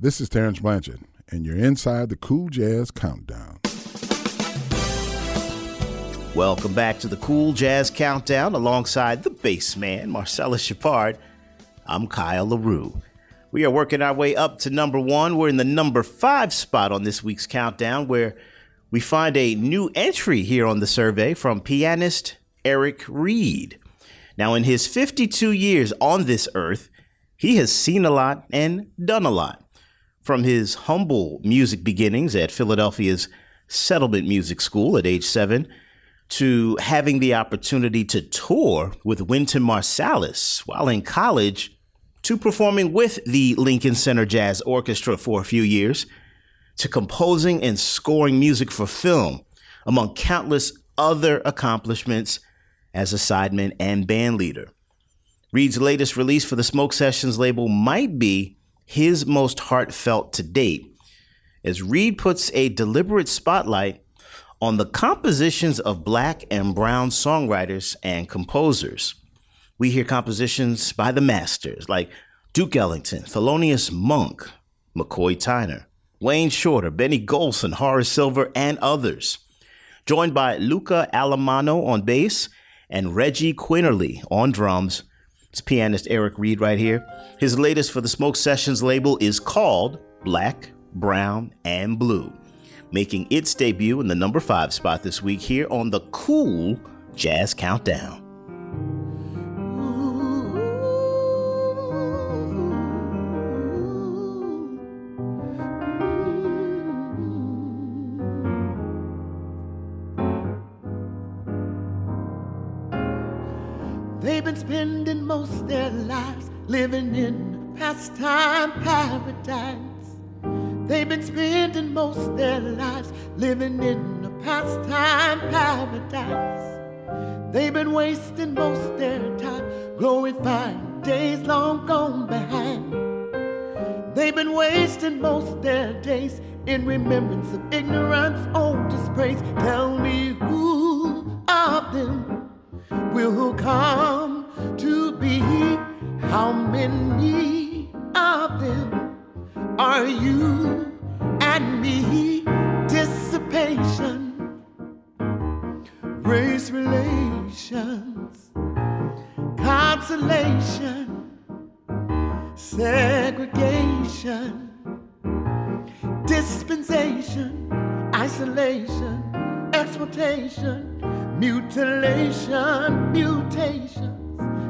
This is Terence Blanchard, and you're inside the Cool Jazz Countdown. Welcome back to the Cool Jazz Countdown alongside the bass man, Marcellus Shepard. I'm Kyle LaRue. We are working our way up to number one. We're in the number five spot on this week's countdown, where we find a new entry here on the survey from pianist Eric Reed. Now, in his 52 years on this earth, he has seen a lot and done a lot. From his humble music beginnings at Philadelphia's Settlement Music School at age seven, to having the opportunity to tour with Wynton Marsalis while in college, to performing with the Lincoln Center Jazz Orchestra for a few years, to composing and scoring music for film, among countless other accomplishments as a sideman and band leader. Reed's latest release for the Smoke Sessions label might be his most heartfelt to date, as Reed puts a deliberate spotlight on the compositions of black and brown songwriters and composers. We hear compositions by the masters like Duke Ellington, Thelonious Monk, McCoy Tyner, Wayne Shorter, Benny Golson, Horace Silver, and others. Joined by Luca Alemanno on bass and Reggie Quinerly on drums. It's pianist Eric Reed right here. His latest for the Smoke Sessions label is called Black, Brown, and Blue, making its debut in the number five spot this week here on the Cool Jazz Countdown. They've been spending most their lives living in pastime paradise. They've been spending most their lives living in a pastime paradise. They've been wasting most their time glorifying days long gone behind. They've been wasting most their days in remembrance of ignorance, old disgrace. Tell me who of them will come. How many of them are you and me? Dissipation, race relations, consolation, segregation, dispensation, isolation, exploitation, mutilation, mutation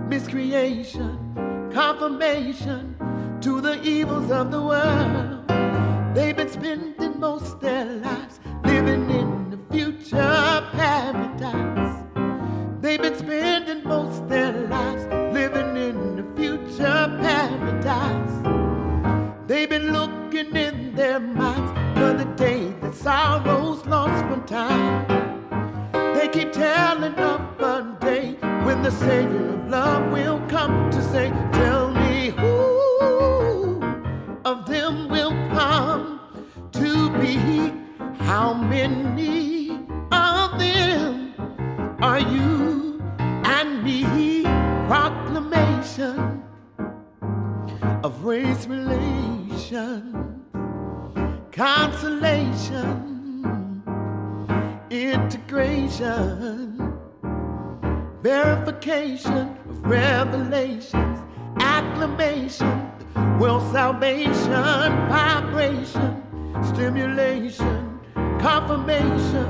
miscreation, confirmation to the evils of the world. They've been spending most their lives living in the future paradise. They've been spending most their lives living in the future paradise. They've been looking in their minds for the day that sorrow's lost from time. They keep telling of a day when the Savior of love will come to say, Tell me who of them will come to be? How many of them are you and me? Proclamation of race relation, consolation, integration verification of revelations, acclamation, world salvation, vibration, stimulation, confirmation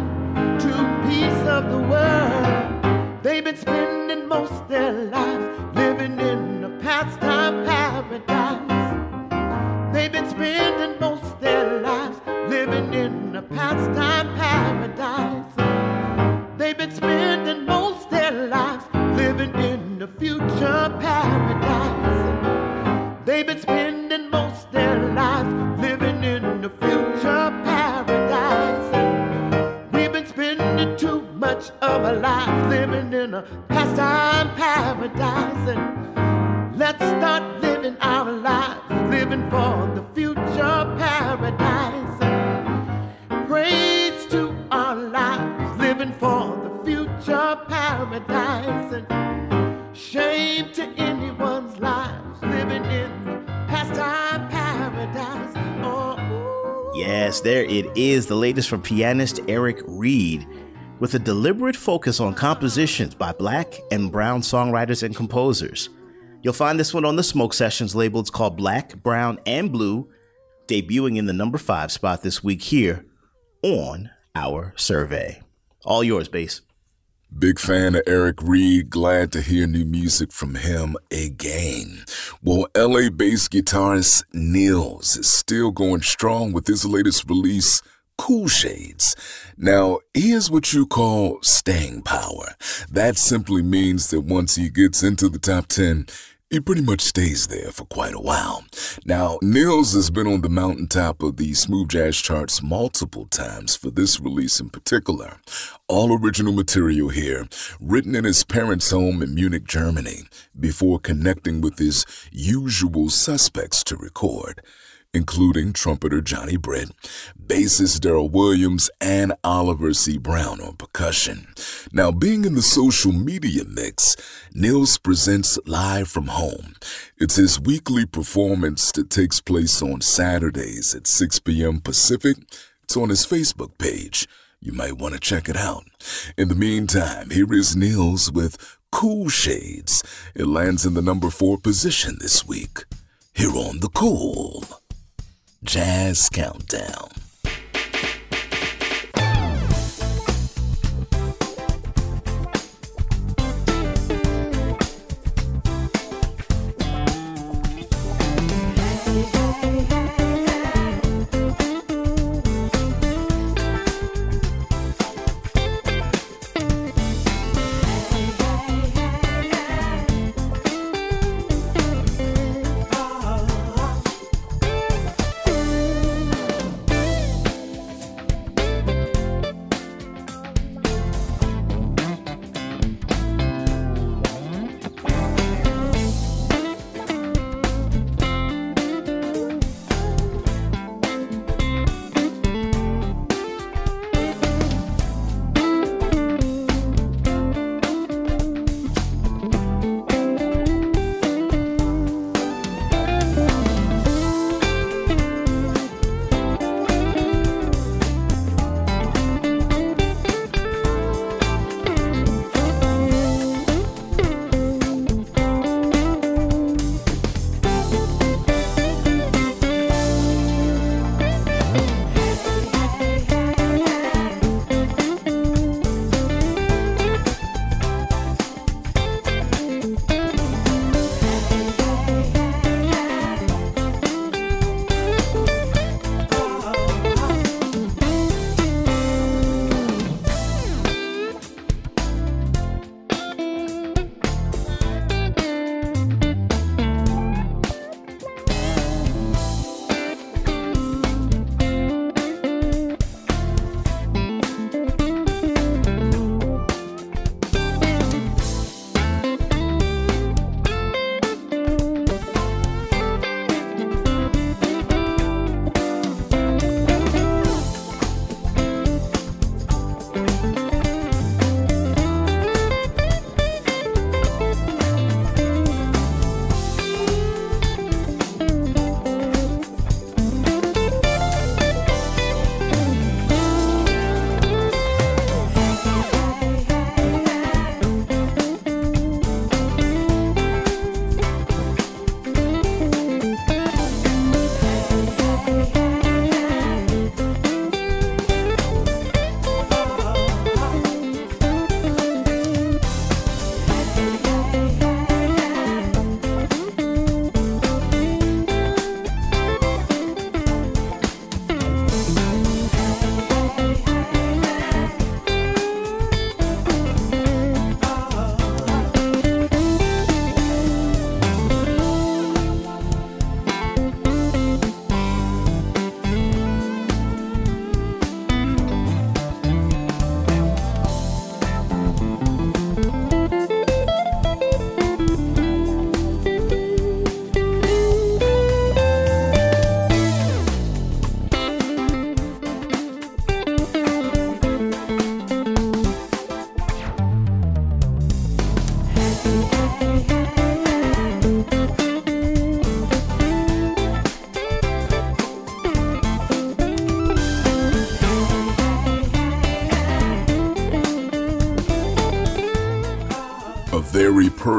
to peace of the world. They've been spending most their lives living in a pastime paradise. They've been spending most their lives living in a pastime paradise. They've been spending most is, the latest from pianist Eric Reed, with a deliberate focus on compositions by black and brown songwriters and composers. You'll find this one on the Smoke Sessions label. It's called Black, Brown, and Blue, debuting in the number five spot this week here on our survey. All yours, Bass. Big fan of Eric Reed. Glad to hear new music from him again. Well, LA bass guitarist Nils is still going strong with his latest release, Cool Shades. Now, here's what you call staying power. That simply means that once he gets into the top 10, he pretty much stays there for quite a while. Now, Nils has been on the mountaintop of the smooth jazz charts multiple times for this release in particular. All original material here, written in his parents' home in Munich, Germany, before connecting with his usual suspects to record including trumpeter Johnny Britt, bassist Daryl Williams, and Oliver C. Brown on percussion. Now, being in the social media mix, Nils presents Live from Home. It's his weekly performance that takes place on Saturdays at 6 p.m. Pacific. It's on his Facebook page. You might want to check it out. In the meantime, here is Nils with Cool Shades. It lands in the number four position this week. Here on The Cool. Jazz Countdown.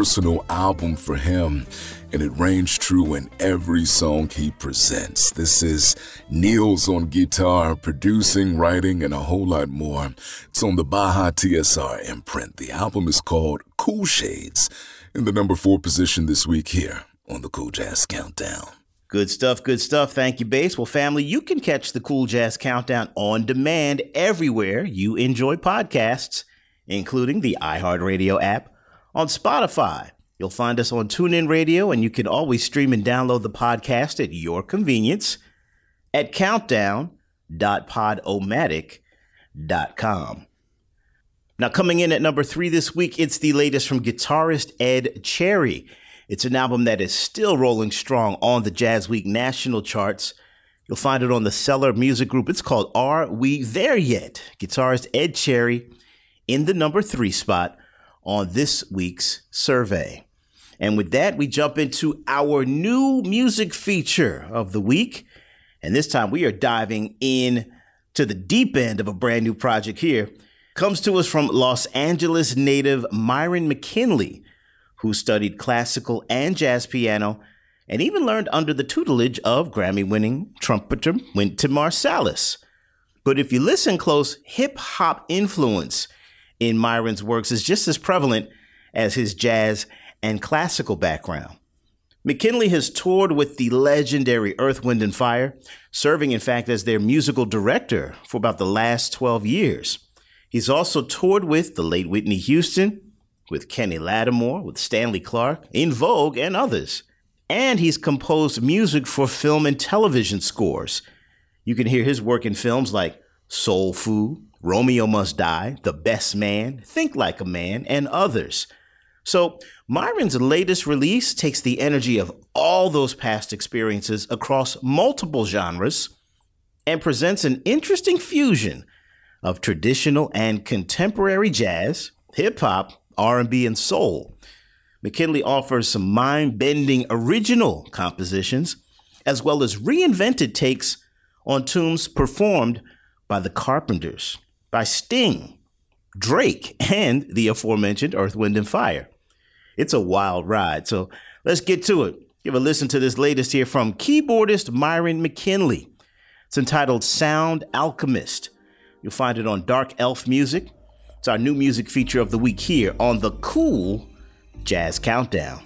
Personal album for him, and it rings true in every song he presents. This is Nils on guitar, producing, writing, and a whole lot more. It's on the Baja TSR imprint. The album is called Cool Shades, in the number four position this week here on the Cool Jazz Countdown. Good stuff, good stuff. Thank you, Bass. Well, family, you can catch the Cool Jazz Countdown on demand everywhere you enjoy podcasts, including the iHeartRadio app, on Spotify. You'll find us on TuneIn Radio, and you can always stream and download the podcast at your convenience at countdown.podomatic.com. Now, coming in at number three this week, it's the latest from guitarist Ed Cherry. It's an album that is still rolling strong on the Jazz Week national charts. You'll find it on the Cellar Music Group. It's called Are We There Yet? Guitarist Ed Cherry in the number three spot on this week's survey. And with that, we jump into our new music feature of the week. And this time we are diving in to the deep end of a brand new project here. Comes to us from Los Angeles native Myron McKinley who studied classical and jazz piano and even learned under the tutelage of Grammy winning trumpeter Wynton Marsalis. But if you listen close, hip hop influence in Myron's works is just as prevalent as his jazz and classical background. McKinley has toured with the legendary Earth, Wind, and Fire, serving, in fact, as their musical director for about the last 12 years. He's also toured with the late Whitney Houston, with Kenny Lattimore, with Stanley Clarke, En Vogue, and others. And he's composed music for film and television scores. You can hear his work in films like Soul Food, Romeo Must Die, The Best Man, Think Like a Man, and others. So, Myron's latest release takes the energy of all those past experiences across multiple genres and presents an interesting fusion of traditional and contemporary jazz, hip hop, R&B, and soul. McKinley offers some mind-bending original compositions as well as reinvented takes on tunes performed by the Carpenters, by Sting, Drake, and the aforementioned Earth, Wind, and Fire. It's a wild ride, so let's get to it. Give a listen to this latest here from keyboardist Myron McKinley. It's entitled Sound Alchemist. You'll find it on Dark Elf Music it's our new music feature of the week here on the Cool Jazz Countdown.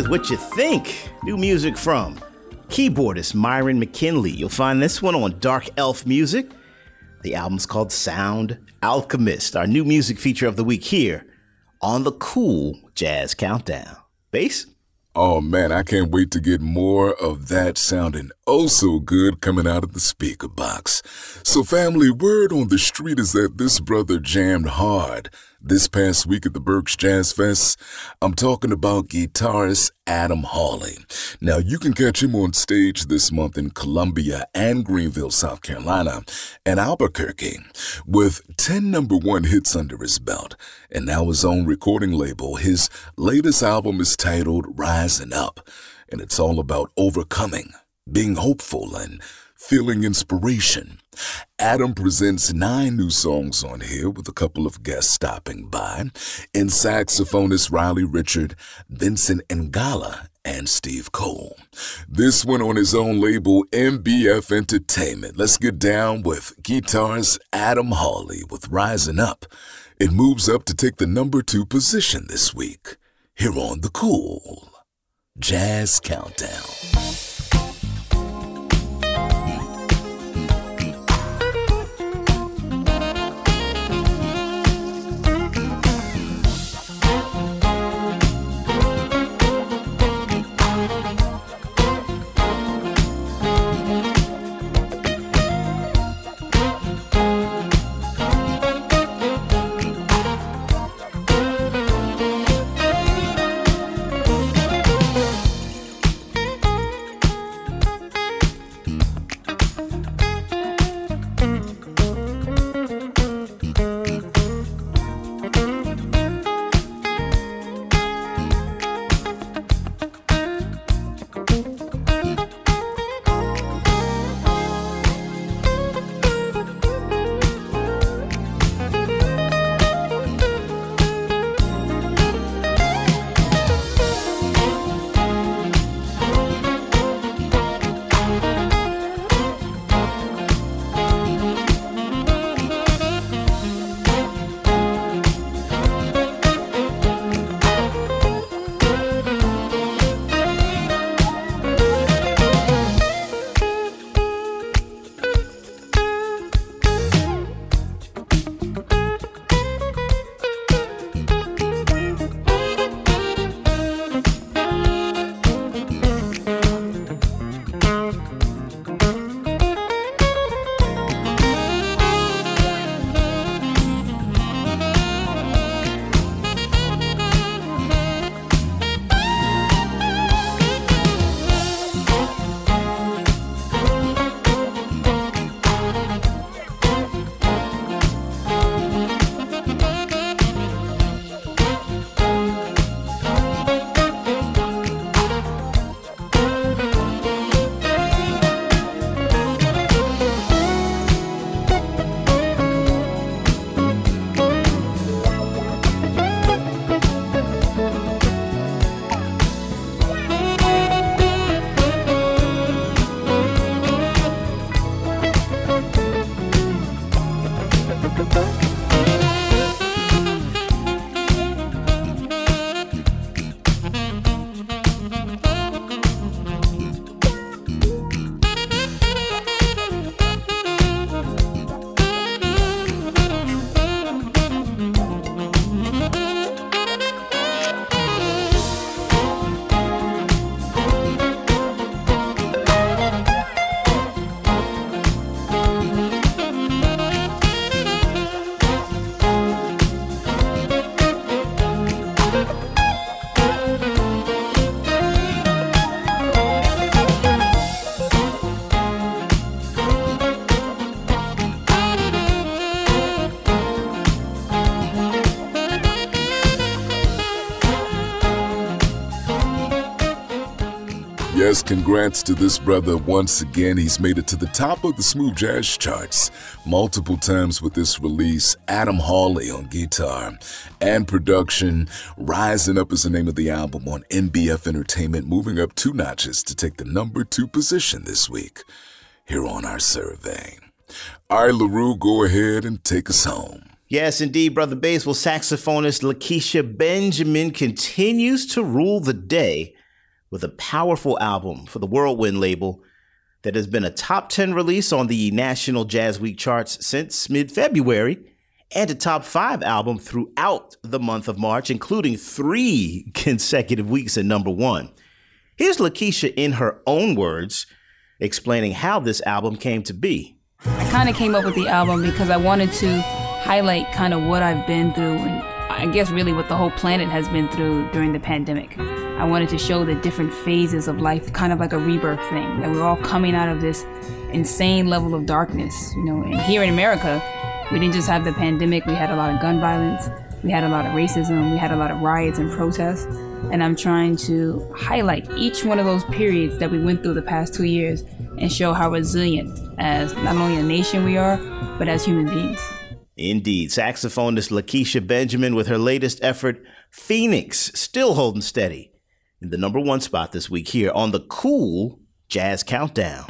Is. What you think? New music from keyboardist Myron McKinley. You'll find this one on Dark Elf Music. The album's called Sound Alchemist, our new music feature of the week here on the Cool Jazz Countdown. Bass? Oh man, I can't wait to get more of that sounding oh so good coming out of the speaker box. So, family, word on the street is that this brother jammed hard this past week at the Berks Jazz Fest. I'm talking about guitarist Adam Hawley. Now, you can catch him on stage this month in Columbia and Greenville, South Carolina, and Albuquerque, with 10 number one hits under his belt, and now his own recording label. His latest album is titled Rising Up, and it's all about overcoming, being hopeful, and feeling inspiration. Adam presents nine new songs on here with a couple of guests stopping by, in saxophonist Riley Richard, Vincent Ingala, and Steve Cole. This one on his own label, MBF Entertainment. Let's get down with guitars Adam Hawley with Rising Up. It moves up to take the number two position this week, here on The Cool Jazz Countdown. Congrats to this brother once again. He's made it to the top of the smooth jazz charts multiple times with this release. Adam Hawley on guitar and production. Rising Up is the name of the album on MBF Entertainment, moving up two notches to take the number two position this week here on our survey. All right, LaRue, go ahead and take us home. Yes, indeed, Brother Bass. Well, saxophonist Lakecia Benjamin continues to rule the day with a powerful album for the Whirlwind label that has been a top 10 release on the National Jazz Week charts since mid February and a top five album throughout the month of March, including three consecutive weeks at number one. Here's Lakecia in her own words explaining how this album came to be. I kind of came up with the album because I wanted to highlight kind of what I've been through and I guess really what the whole planet has been through during the pandemic. I wanted to show the different phases of life, kind of like a rebirth thing, that we're all coming out of this insane level of darkness, you know. And here in America, we didn't just have the pandemic, we had a lot of gun violence, we had a lot of racism, we had a lot of riots and protests. And I'm trying to highlight each one of those periods that we went through the past two years and show how resilient as not only a nation we are, but as human beings. Indeed, saxophonist Lakecia Benjamin with her latest effort, Phoenix, still holding steady in the number one spot this week here on the Cool Jazz Countdown.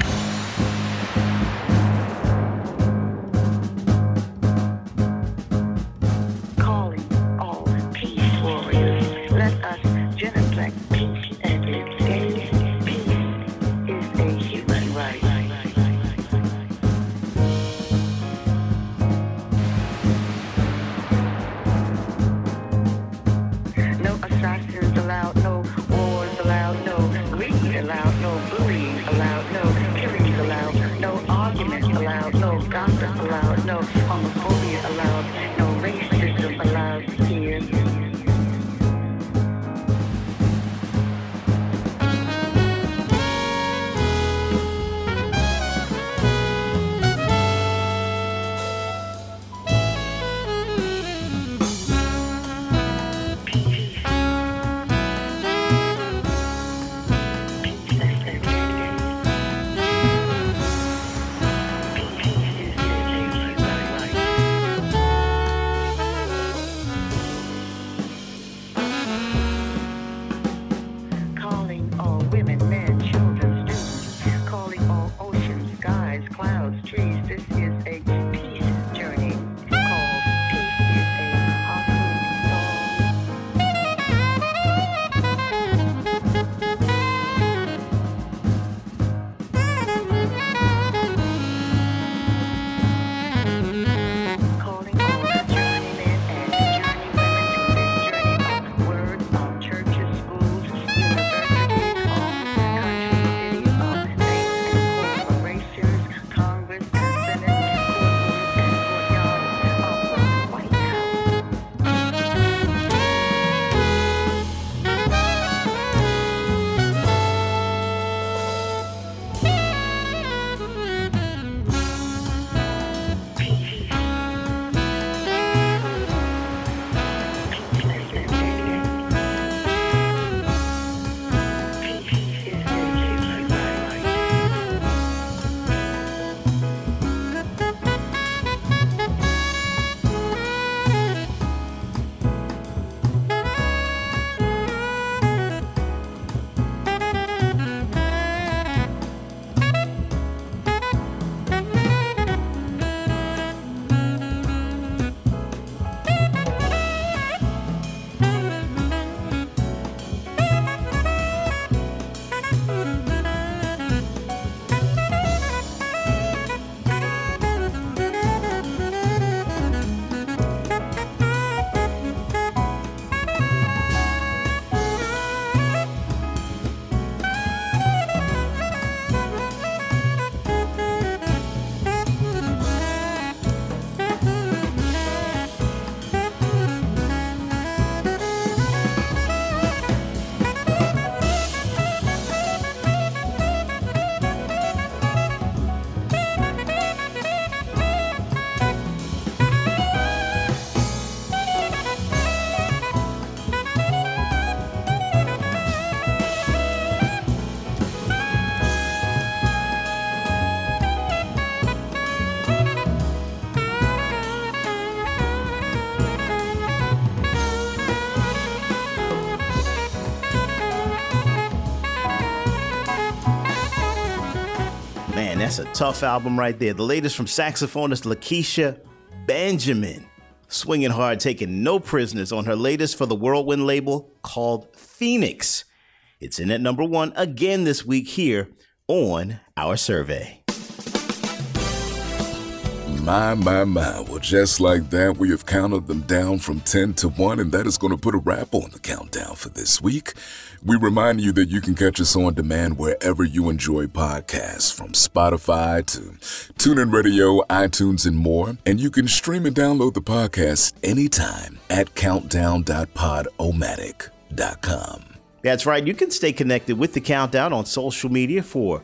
Man, that's a tough album right there. The latest from saxophonist Lakecia Benjamin. swinging hard, taking no prisoners on her latest for the Whirlwind label called Phoenix. It's in at number one again this week here on our survey. My, my, my. Well, just like that, we have counted them down from 10 to 1, and that is going to put a wrap on the countdown for this week. We remind you that you can catch us on demand wherever you enjoy podcasts, from Spotify to TuneIn Radio, iTunes, and more. And you can stream and download the podcast anytime at countdown.podomatic.com. That's right. You can stay connected with the countdown on social media for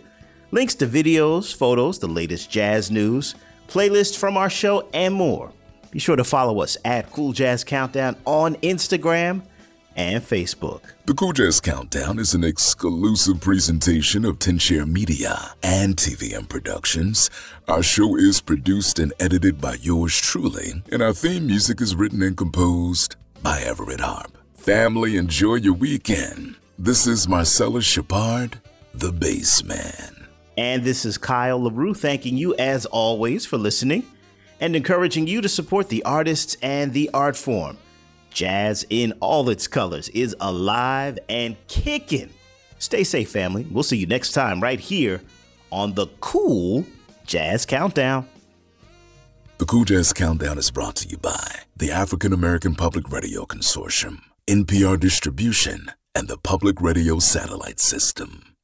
links to videos, photos, the latest jazz news, playlists from our show, and more. Be sure to follow us at Cool Jazz Countdown on Instagram and Facebook. The Cool Jazz Countdown is an exclusive presentation of Tinshare Media and TVM Productions. Our show is produced and edited by yours truly, and our theme music is written and composed by Everett Harp. Family, enjoy your weekend. This is Marcellus Shepard, the Bassman. And this is Kyle LaRue thanking you as always for listening and encouraging you to support the artists and the art form. Jazz in all its colors is alive and kicking. Stay safe, family. We'll see you next time right here on the Cool Jazz Countdown. The Cool Jazz Countdown is brought to you by the African American Public Radio Consortium, NPR Distribution, and the Public Radio Satellite System.